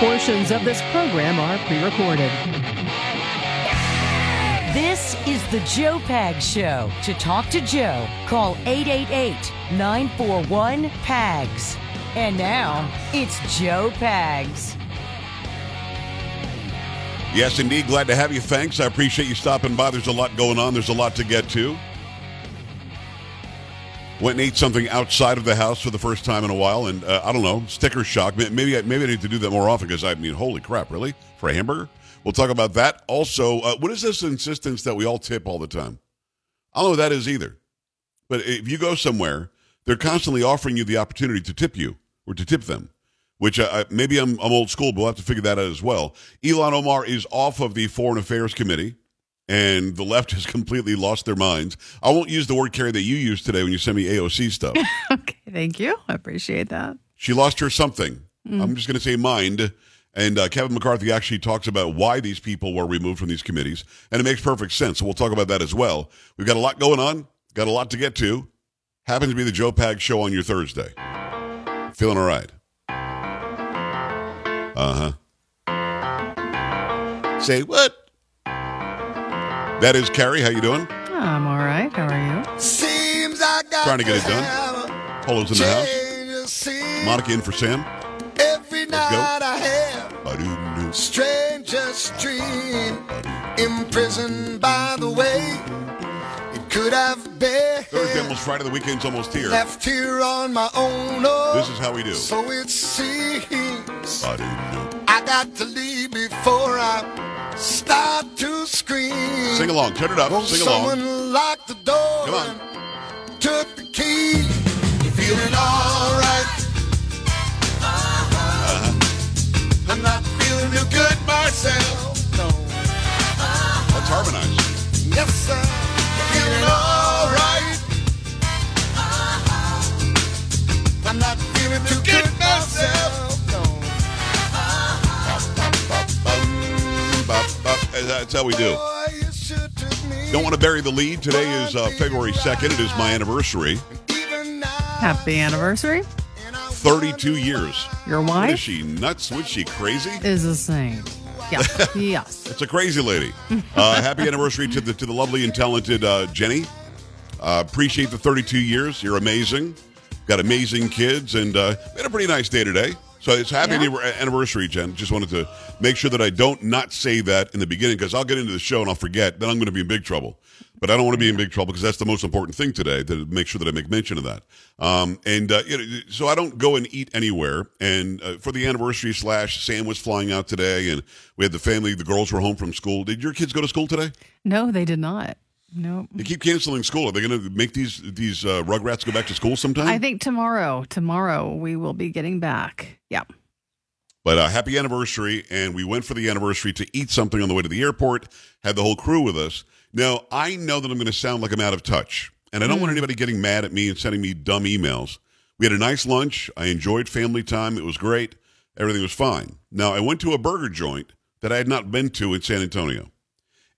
Portions of this program are pre recorded. This is the Joe Pag Show. To talk to Joe, call 888 941 PAGS. And now, it's Joe Pags. Yes, indeed. Glad to have you. Thanks. I appreciate you stopping by. There's a lot going on, there's a lot to get to. Went and ate something outside of the house for the first time in a while, and uh, I don't know, sticker shock. Maybe I, maybe I need to do that more often because I mean, holy crap, really? For a hamburger? We'll talk about that. Also, uh, what is this insistence that we all tip all the time? I don't know what that is either. But if you go somewhere, they're constantly offering you the opportunity to tip you or to tip them, which uh, maybe I'm, I'm old school, but we'll have to figure that out as well. Ilhan Omar is off of the Foreign Affairs Committee and the left has completely lost their minds. I won't use the word carry that you used today when you send me AOC stuff. okay, thank you. I appreciate that. She lost her something. Mm. I'm just going to say mind. And uh, Kevin McCarthy actually talks about why these people were removed from these committees, and it makes perfect sense. So we'll talk about that as well. We've got a lot going on, got a lot to get to. Happens to be the Joe Pag show on your Thursday. Feeling all right? Uh huh. Say what? That is Carrie. How you doing? I'm all right. How are you? Seems I got Trying to get it done. Polo's in the house. Monica in for Sam. Every night I have a strangest dream. Imprisoned by the way it could have been. Thursday almost Friday. The weekend's almost here. Left here on my own. Oh, this is how we do. So it seems I got to leave before I start to scream. Sing along, turn it up, sing along. Someone locked the door. Come on. Took the key. Feeling all right. Uh-huh. I'm not feeling too good myself. No. Let's harmonize. Yes, sir. Feeling all right. I'm not feeling too good myself. That's how we do. Don't want to bury the lead. Today is uh, February 2nd. It is my anniversary. Happy anniversary. 32 years. Your wife? What is she nuts? Was she crazy? Is the same. Yeah. yes. It's a crazy lady. Uh, happy anniversary to the to the lovely and talented uh, Jenny. Uh, appreciate the 32 years. You're amazing. Got amazing kids, and uh, had a pretty nice day today. So it's happy yeah. anniversary, Jen. Just wanted to make sure that I don't not say that in the beginning because I'll get into the show and I'll forget. Then I'm going to be in big trouble. But I don't want to be in big trouble because that's the most important thing today to make sure that I make mention of that. Um, and uh, you know, so I don't go and eat anywhere. And uh, for the anniversary slash, Sam was flying out today, and we had the family. The girls were home from school. Did your kids go to school today? No, they did not. Nope. They keep canceling school. Are they going to make these these uh, Rugrats go back to school sometime? I think tomorrow. Tomorrow we will be getting back. Yeah. But uh, happy anniversary, and we went for the anniversary to eat something on the way to the airport. Had the whole crew with us. Now I know that I'm going to sound like I'm out of touch, and I don't mm. want anybody getting mad at me and sending me dumb emails. We had a nice lunch. I enjoyed family time. It was great. Everything was fine. Now I went to a burger joint that I had not been to in San Antonio.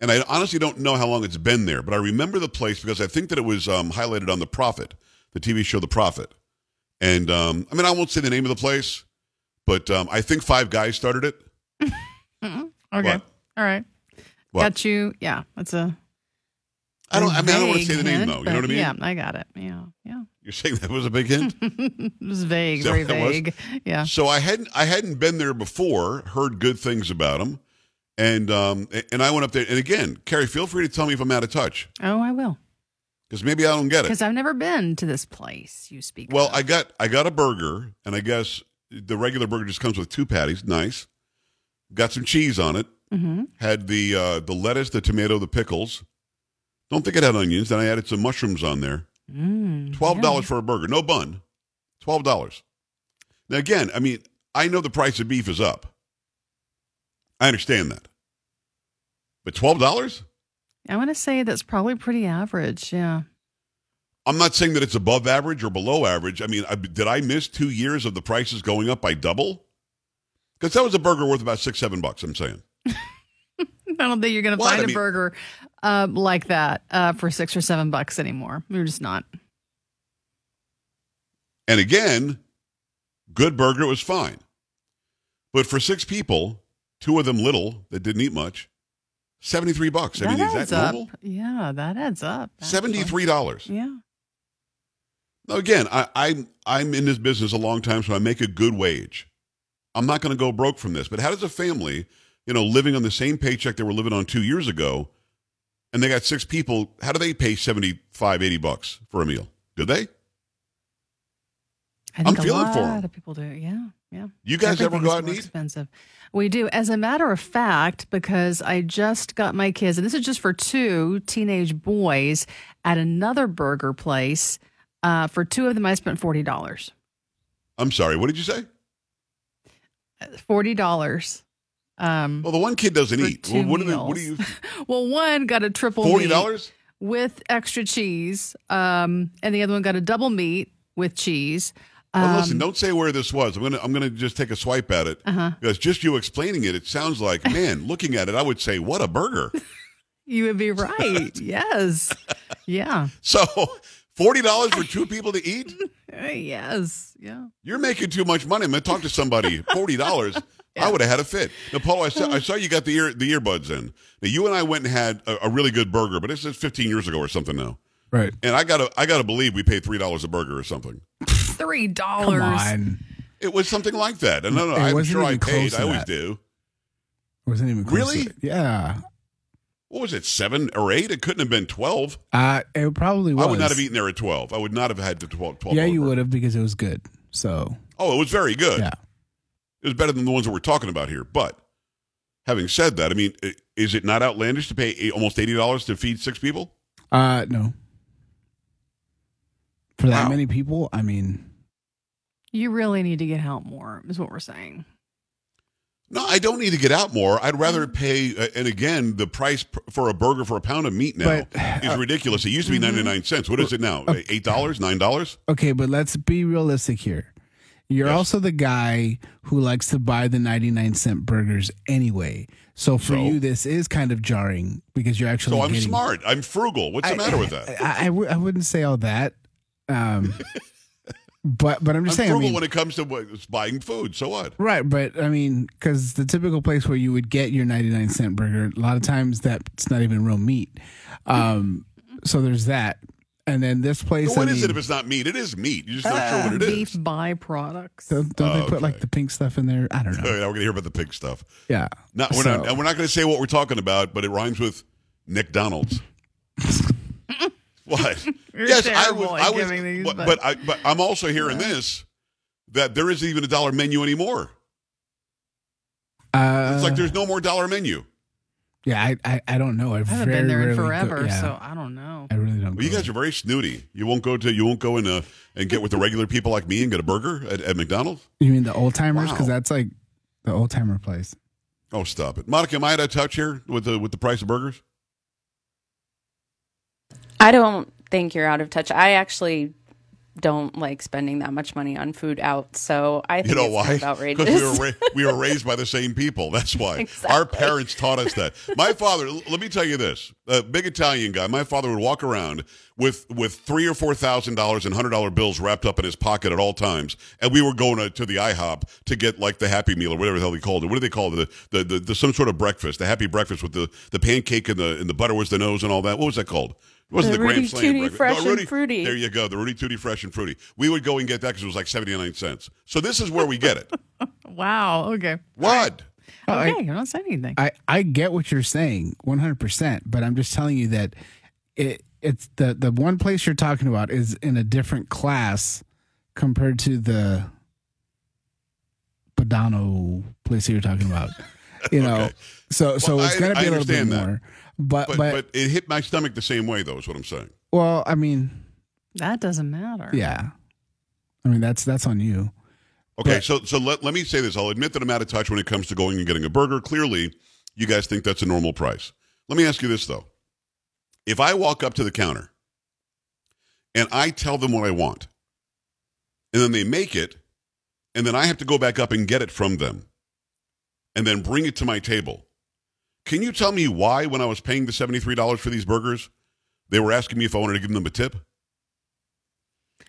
And I honestly don't know how long it's been there, but I remember the place because I think that it was um, highlighted on The Profit, the TV show The Profit. And um, I mean, I won't say the name of the place, but um, I think Five Guys started it. okay. What? All right. What? Got you. Yeah. That's a. I don't. I mean, I don't want to say the name though. You know what I mean? Yeah, I got it. Yeah, yeah. You're saying that was a big hint? it was vague, very vague. Yeah. So I hadn't I hadn't been there before. Heard good things about them. And um, and I went up there, and again, Carrie, feel free to tell me if I'm out of touch. Oh, I will. Because maybe I don't get it. Because I've never been to this place you speak. Well, of. I got I got a burger, and I guess the regular burger just comes with two patties. Nice. Got some cheese on it. Mm-hmm. Had the uh, the lettuce, the tomato, the pickles. Don't think it had onions. Then I added some mushrooms on there. Mm, Twelve dollars yeah. for a burger, no bun. Twelve dollars. Now again, I mean, I know the price of beef is up. I understand that. But $12? I want to say that's probably pretty average. Yeah. I'm not saying that it's above average or below average. I mean, I, did I miss two years of the prices going up by double? Because that was a burger worth about six, seven bucks, I'm saying. I don't think you're going to find I mean, a burger uh, like that uh, for six or seven bucks anymore. You're just not. And again, good burger was fine. But for six people, two of them little that didn't eat much, 73 bucks. I that mean, is that up. normal? Yeah, that adds up. actually. $73. Yeah. Again, I, I'm I'm in this business a long time, so I make a good wage. I'm not going to go broke from this. But how does a family, you know, living on the same paycheck they were living on two years ago, and they got six people, how do they pay 75, 80 bucks for a meal? Do they? I think I'm feeling a for lot 'em. of people do. Yeah, yeah. You guys ever go out and eat? Expensive. We do. As a matter of fact, because I just got my kids, and this is just for two teenage boys at another burger place. Uh, for two of them, I spent forty dollars. I'm sorry. What did you say? Forty dollars. Um, Well, the one kid doesn't eat. Well, what, what do you? well, one got a triple forty dollars with extra cheese, um, and the other one got a double meat with cheese. Well, listen, Um, don't say where this was. I'm gonna I'm gonna just take a swipe at it Uh-huh. because just you explaining it, it sounds like man. looking at it, I would say, what a burger. You would be right. yes. Yeah. So forty dollars for two people to eat? Yes. Yeah. You're making too much money. I'm gonna talk to somebody. Forty dollars. I would have had a fit. Now, Paul, I saw, I saw you got the ear the earbuds in. Now, you and I went and had a, a really good burger, but this is 15 years ago or something now. Right. And I gotta I gotta believe we paid three dollars a burger or something. Three dollars. Come on. It was something like that. And no, no, It I'm wasn't sure I even close paid. I always that. do. Wasn't even close Really? to it. Yeah. What was it? Seven or eight? It couldn't have been twelve. Uh, it probably was. I would not have eaten there at 12. I would not have had the 12. 12 Yeah, you would have because it was good. So Oh, it was very good. yeah. It was better than the ones that we're talking about here. But having said that, I mean, is it not outlandish to pay almost $80 to feed six people? Uh, no. For that Wow. many people, I mean, You really need to get help more, is what we're saying. No, I don't need to get out more. I'd rather pay, uh, and again, the price for a burger for a pound of meat now But, uh, is ridiculous. It used to be 99 cents. What is it now? $8? $9? okay, but let's be realistic here. You're Yes. also the guy who likes to buy the 99 cent burgers anyway. So for So? you, this is kind of jarring because you're actually So I'm getting, smart. I'm frugal. What's the I- matter with that? I, I, w- I wouldn't say all that. Um, but but I'm I'm just saying. I frugal mean, when it comes to buying food. So what? Right, but I mean, because the typical place where you would get your 99 cent burger, a lot of times that's not even real meat. Um, so there's that. And then this place, What I is mean, it if it's not meat? It is meat. You're just not sure what it Beef is. byproducts. don't, don't they put like the pink stuff in there? I don't know. yeah, we're going to hear about the pig stuff. Yeah. Not, we're So- not, and we're not going to say what we're talking about, but it rhymes with Nick Donald's. what? You're yes, I was. I was these, but, but- but, I, but I'm also hearing this that there isn't even a dollar menu anymore. Uh, It's like there's no more dollar menu. yeah, I, I, I don't know. I, I haven't been there in rarely go- forever, yeah, so I don't know. I really don't. Well, you guys there. are very snooty. You won't go to. You won't go in uh, and get with the regular people like me and get a burger at, at McDonald's. You mean the old timers? Because Wow. that's like the old timer place. Oh, stop it, Monica. Am I out of touch here with the with the price of burgers? I don't think you're out of touch. I actually don't like spending that much money on food out, so I think You know it's why? kind of outrageous. We were ra- we were raised by the same people. That's why. Exactly. Our parents taught us that. My father. Let me tell you this: a big Italian guy. My father would walk around with with three or four thousand dollars and hundred dollar bills wrapped up in his pocket at all times, and we were going to, to the IHOP to get like the Happy Meal or whatever the hell they called it. What do they call it? The, the the, the some sort of breakfast, the Happy Breakfast with the the pancake and the and the butter was the nose and all that. What was that called? It wasn't The the, Grand Rudy Slam Tooty breakfast. Fresh and Rudy- Fruity. There you go, the Rooty Tooty Fresh and Fruity. We would go and get that because it was like seventy nine cents. So this is where we get it. Wow. Okay. What? Oh, I- Okay. I'm not saying anything. I, I get what you're saying 100%, but I'm just telling you that it it's the the one place you're talking about is in a different class compared to the Padano place that you're talking about. You know, Okay. so so Well, it's going to be a little bit that. more. But, But, but but it hit my stomach the same way, though. Is what I'm saying. well, I mean, that doesn't matter. yeah. I mean, that's that's on you. Okay, But- so so let, let me say this. I'll admit that I'm out of touch when it comes to going and getting a burger. Clearly, you guys think that's a normal price. Let me ask you this though: If I walk up to the counter and I tell them what I want, and then they make it, and then I have to go back up and get it from them, and then bring it to my table, can you tell me why, when I was paying the seventy three dollars for these burgers, they were asking me if I wanted to give them a tip?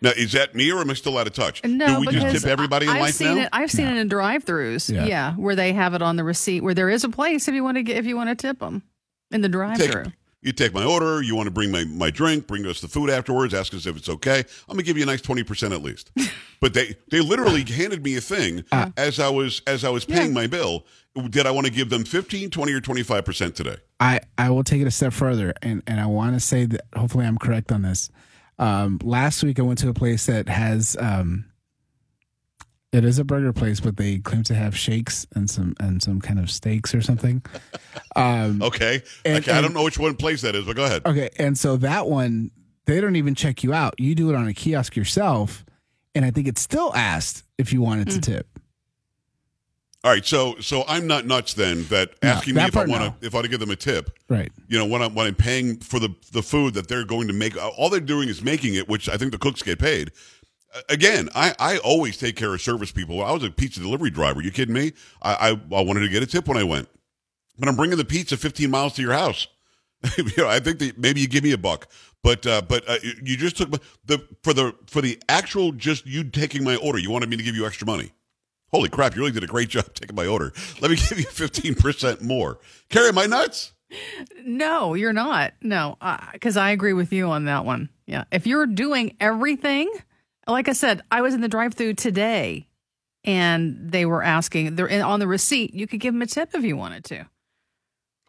Now, is that me or am I still out of touch? No, Do we just because tip everybody in I've life seen now? It, I've seen it in drive-throughs. Yeah. Yeah. where they have it on the receipt. Where there is a place if you want to get if you want to tip them in the take, drive-through. You take my order. You want to bring my, my drink, bring us the food afterwards, ask us if it's okay. I'm gonna give you a nice twenty percent at least. but they they literally handed me a thing Uh. as I was as I was paying my bill. Did I want to give them 15, 20, or twenty five percent today? I, I will take it a step further, and, and I want to say that hopefully I'm correct on this. Um, last week I went to a place that has um, it is a burger place, but they claim to have shakes and some and some kind of steaks or something. Um, Okay, And- okay. I don't know which one place that is, but go ahead. okay, and so that one they don't even check you out. You do it on a kiosk yourself, and I think it's still asked if you wanted to tip. All right, so so I'm not nuts then that No, asking me that if I part, want no. to if I want to give them a tip. Right. You know, when I'm when I'm paying for the the food that they're going to make, all they're doing is making it, which I think the cooks get paid. Uh, Again, I, I always take care of service people. I was a pizza delivery driver. You kidding me? I, I I wanted to get a tip when I went, but I'm bringing the pizza 15 miles to your house. you know, I think that maybe you give me a buck, but uh, but uh, you just took the for the for the actual just you taking my order. You wanted me to give you extra money. Holy crap! You really did a great job taking my order. Let me give you 15 percent more. Carrie, am I nuts? No, you're not. No, because I agree with you on that one. Yeah, if you're doing everything, like I said, I was in the drive-through today, and they were asking. They're in, on the receipt. You could give them a tip if you wanted to.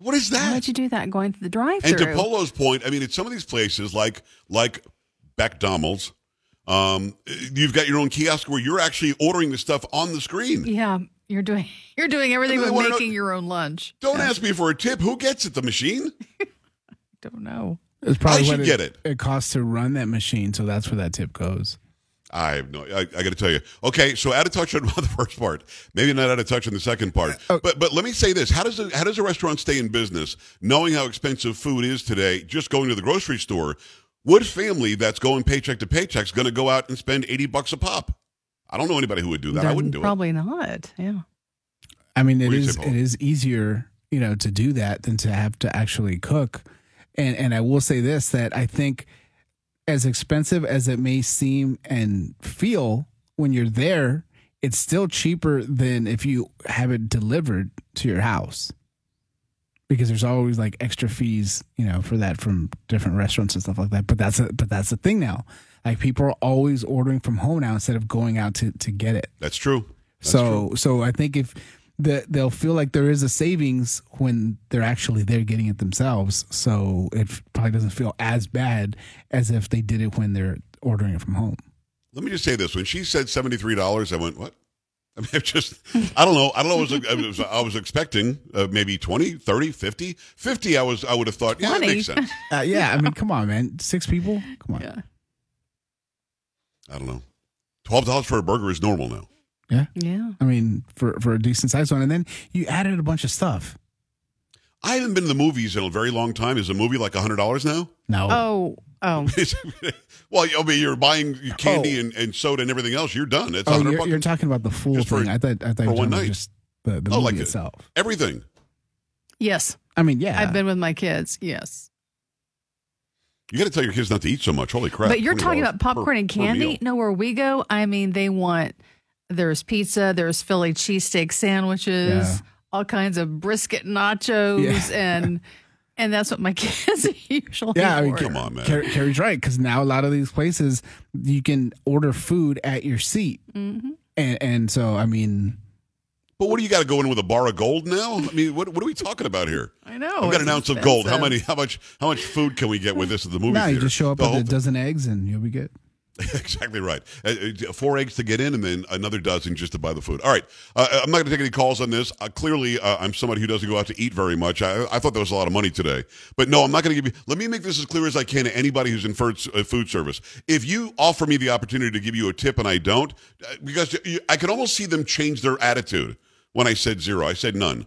What is that? Why that? would you do that going to the drive-through? And to Polo's point, I mean, at some of these places like like McDonald's, um, you've got your own kiosk where you're actually ordering the stuff on the screen. yeah, you're doing you're doing everything but they wanna know- making your own lunch. Don't ask me for a tip. Who gets it? The machine? Don't know. It's probably I should what get it. It costs to run that machine, so that's where that tip goes. I have no. I, I got to tell you. Okay, so out of touch on the first part, maybe not out of touch on the second part. Oh. But but let me say this: how does a, how does a restaurant stay in business, knowing how expensive food is today? Just going to the grocery store, what family that's going paycheck to paycheck is going to go out and spend eighty bucks a pop? I don't know anybody who would do that. I wouldn't do it. Probably not. Yeah. I mean, it What do you is say, Paul? it is easier, you know, to do that than to have to actually cook. And and I will say this that I think as expensive as it may seem and feel when you're there, it's still cheaper than if you have it delivered to your house. Because there's always like extra fees, you know, for that from different restaurants and stuff like that. But that's a, but that's the thing now. Like people are always ordering from home now instead of going out to to get it That's true. That's so so I think if the, they'll feel like there is a savings when they're actually there getting it themselves. So it probably doesn't feel as bad as if they did it when they're ordering it from home. Let me just say this: when she said seventy three dollars, I went, "What?" I mean, it's just, I don't know. I don't know. I was, I was, I was expecting uh, maybe 20, 30, 50. 50, I was, I would have thought, yeah, that makes sense. Uh, yeah, I mean, come on, man, six people, come on. Yeah. I don't know. Twelve dollars for a burger is normal now. Yeah, Yeah. I mean, for for a decent sized one, and then you added a bunch of stuff. I haven't been to the movies in a very long time. Is a movie like hundred dollars now? No, Oh. Oh. well, I mean, you're buying candy Oh. and, and soda and everything else. You're done. It's oh, hundred you're, bucks. you're talking about the full Just for- thing. I thought I thought you for were one night. just the the Oh, movie like it. itself. Everything. Yes. I mean, yeah, I've been with my kids. Yes. You got to tell your kids not to eat so much. Holy crap! but you're talking about popcorn per- and candy. No, where we go, I mean, they want there's pizza, there's Philly cheesesteak sandwiches, Yeah. all kinds of brisket nachos, and and that's what my kids usually. Yeah, I mean. Come on, man. Car- Carrie's right because now a lot of these places you can order food at your seat, Mm-hmm. and and so I mean, But what do you got to go in with a bar of gold now? I mean, what what are we talking about here? I know. I've got an ounce of gold. How many? How much? How much food can we get with this at the movie now theater? you just show up The with a dozen eggs and you'll be good. exactly right. Uh, uh, four eggs to get in, and then another dozen just to buy the food. All right, uh, I'm not going to take any calls on this. Uh, clearly, uh, I'm somebody who doesn't go out to eat very much. I, I thought there was a lot of money today, but no, I'm not going to give you. Let me make this as clear as I can to anybody who's in food, uh, service. If you offer me the opportunity to give you a tip and I don't, uh, because I could almost see them change their attitude when I said zero. I said none.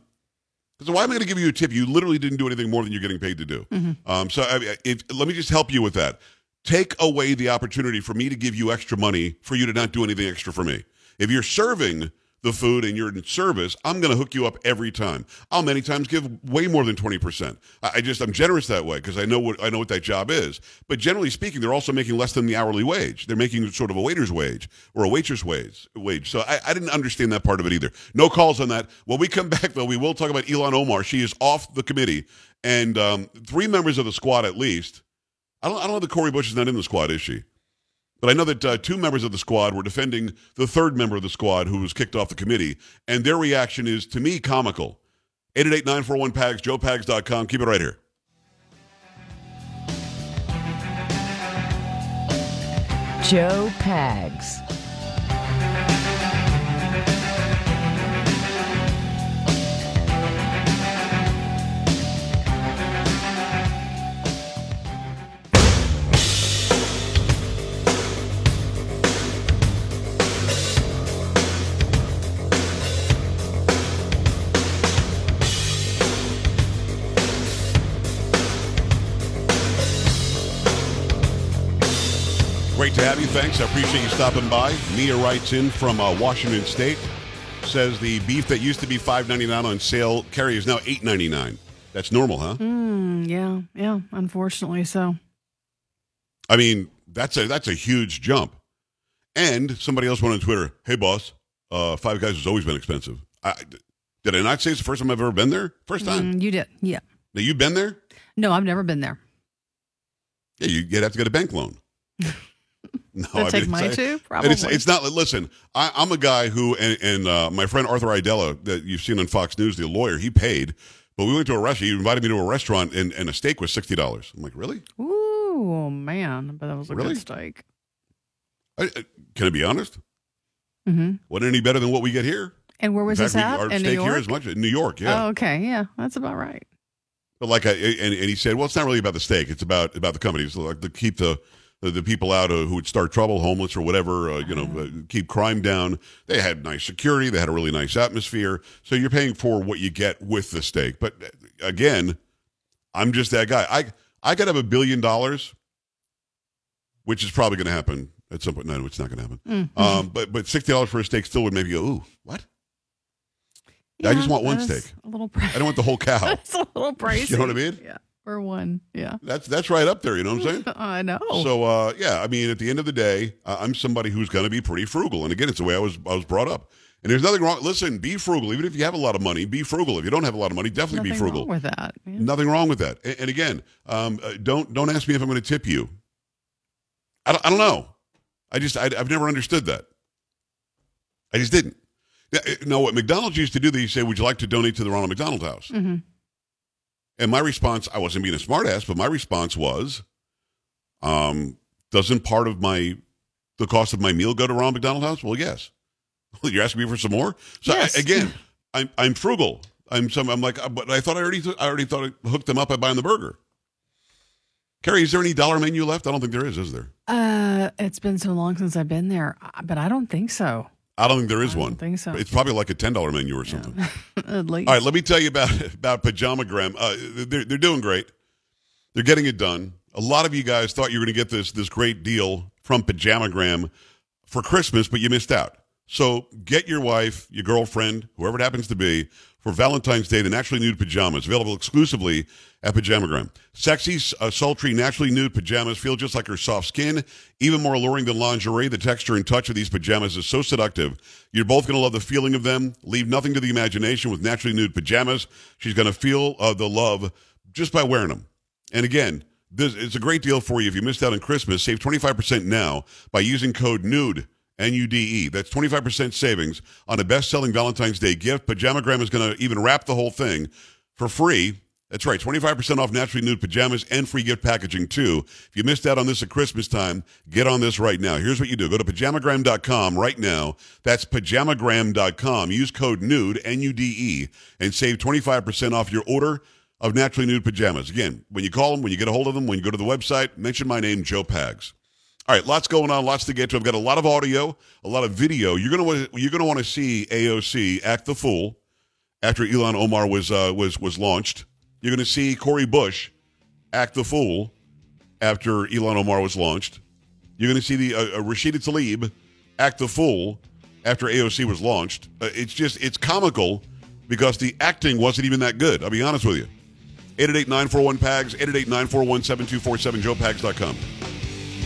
So why am I going to give you a tip? You literally didn't do anything more than you're getting paid to do. Um, so I, if, let me just help you with that. Take away the opportunity for me to give you extra money for you to not do anything extra for me. If you're serving the food and you're in service, I'm going to hook you up every time. I'll many times give way more than 20%. I, just, I'm generous that way because I know what, I know what that job is. But generally speaking, they're also making less than the hourly wage. They're making sort of a waiter's wage or a waitress wage. wage. So I, I didn't understand that part of it either. No calls on that. When we come back, though, we will talk about Ilhan Omar. She is off the committee and um, three members of the squad at least. I don't, I don't know that Cori Bush is not in the squad, is she? But I know that uh, two members of the squad were defending the third member of the squad who was kicked off the committee, and their reaction is, to me, comical. 888-941-PAGS, joepags.com. Keep it right here. Joe Pags. Thanks. I appreciate you stopping by. Mia writes in from uh, Washington State. Says the beef that used to be five ninety nine on sale, Carrie, is now eight ninety nine. That's normal, huh? Mm, yeah, yeah. Unfortunately, so. I mean, that's a that's a huge jump. And somebody else went on Twitter, "Hey boss, uh, Five Guys has always been expensive." I, did I not say it's the first time I've ever been there? First time. Mm, you did, yeah. Now you've been there? No, I've never been there. Yeah, you, you'd have to get a bank loan. No, I take mean, mine it's- too? and Probably. It's, it's not. Listen, I, I'm a guy who, and, and uh, my friend Arthur Aidala, that you've seen on Fox News, the lawyer, he paid, but we went to a restaurant. He invited me to a restaurant, and, and a steak was sixty dollars. I'm like, really? Ooh, man, but that was a Really? good steak. I, I, can I be honest? Mm-hmm. Wasn't any better than what we get here. And where was In this fact, we- at? our In New steak here York? is much in New York. Yeah, Oh, okay, yeah, that's about right. but like, I, and, and he said, well, it's not really about the steak. It's about about the companies, like to keep the the, the people out uh, who would start trouble, homeless or whatever. Uh, you know, uh, keep crime down. They had nice security. They had a really nice atmosphere. So you're paying for what you get with the steak. But uh, again, I'm just that guy. I I could have a billion dollars, which is probably going to happen at some point. No, it's not going to happen. Mm. Um, but but sixty dollars for a steak still would maybe go. Ooh, what? I just want one steak. A little pricey. I don't want the whole cow. It's a little pricey. You know what I mean? Yeah, for one. Yeah, That's that's right up there. You know what I'm saying? I know. So uh, yeah, I mean, at the end of the day, uh, I'm somebody who's going to be pretty frugal, and again, it's the way I was I was brought up. And there's nothing wrong. Listen, be frugal. Even if you have a lot of money, be frugal. If you don't have a lot of money, definitely Nothing be frugal. wrong with that. Yeah. Nothing wrong with that. And, and again, um, uh, don't don't ask me if I'm going to tip you. I don't, I don't know. I just I, I've never understood that. I just didn't. Now, uh, No, what McDonald's used to do, they say, "Would you like to donate to the Ronald McDonald House?" hmm And my response, I wasn't being a smartass, but my response was, um, doesn't part of my the cost of my meal go to Ronald McDonald House? Well, yes. Well, You're asking me for some more. So Yes. I, again, I'm I'm frugal. I'm some. I'm like, uh, but I thought I already I already thought I hooked them up by buying the burger. Carrie, is there any dollar menu left? I don't think there is. Is there? Uh, it's been so long since I've been there, uh, but I don't think so. I don't think there is one. think so. It's probably like a ten dollar menu or something. At least. All right, let me tell you about about Pajamagram. Uh, they're they're doing great. They're getting it done. A lot of you guys thought you were going to get this this great deal from Pajamagram for Christmas, but you missed out. So get your wife, your girlfriend, whoever it happens to be, for Valentine's Day the naturally nude pajamas available exclusively at Pajamagram. Sexy, uh, sultry, naturally nude pajamas feel just like her soft skin, even more alluring than lingerie. The texture and touch of these pajamas is so seductive. You're both going to love the feeling of them. Leave nothing to the imagination with naturally nude pajamas. She's going to feel uh, the love just by wearing them. And again, this it's a great deal for you if you missed out on Christmas. Save 25% now by using code NUDE, N-U-D-E. That's 25% savings on a best-selling Valentine's Day gift. Pajamagram is going to even wrap the whole thing for free. That's right, 25% off naturally nude pajamas and free gift packaging too. If you missed out on this at Christmas time, get on this right now. Here's what you do. Go to pajamagram.com right now. That's pajamagram.com. Use code NUDE, N-U-D-E, and save 25% off your order of naturally nude pajamas. Again, when you call them, when you get a hold of them, when you go to the website, mention my name, Joe Pags. All right, lots going on, lots to get to. I've got a lot of audio, a lot of video. You're gonna you're gonna want to see AOC act the fool after Ilhan Omar was uh, was was launched. You're gonna see Cori Bush act the fool after Ilhan Omar was launched. You're gonna see the uh, uh, Rashida Tlaib act the fool after AOC was launched. Uh, it's just it's comical because the acting wasn't even that good. I'll be honest with you. 888-941-PAGS, 888-941-7247, joepags.com.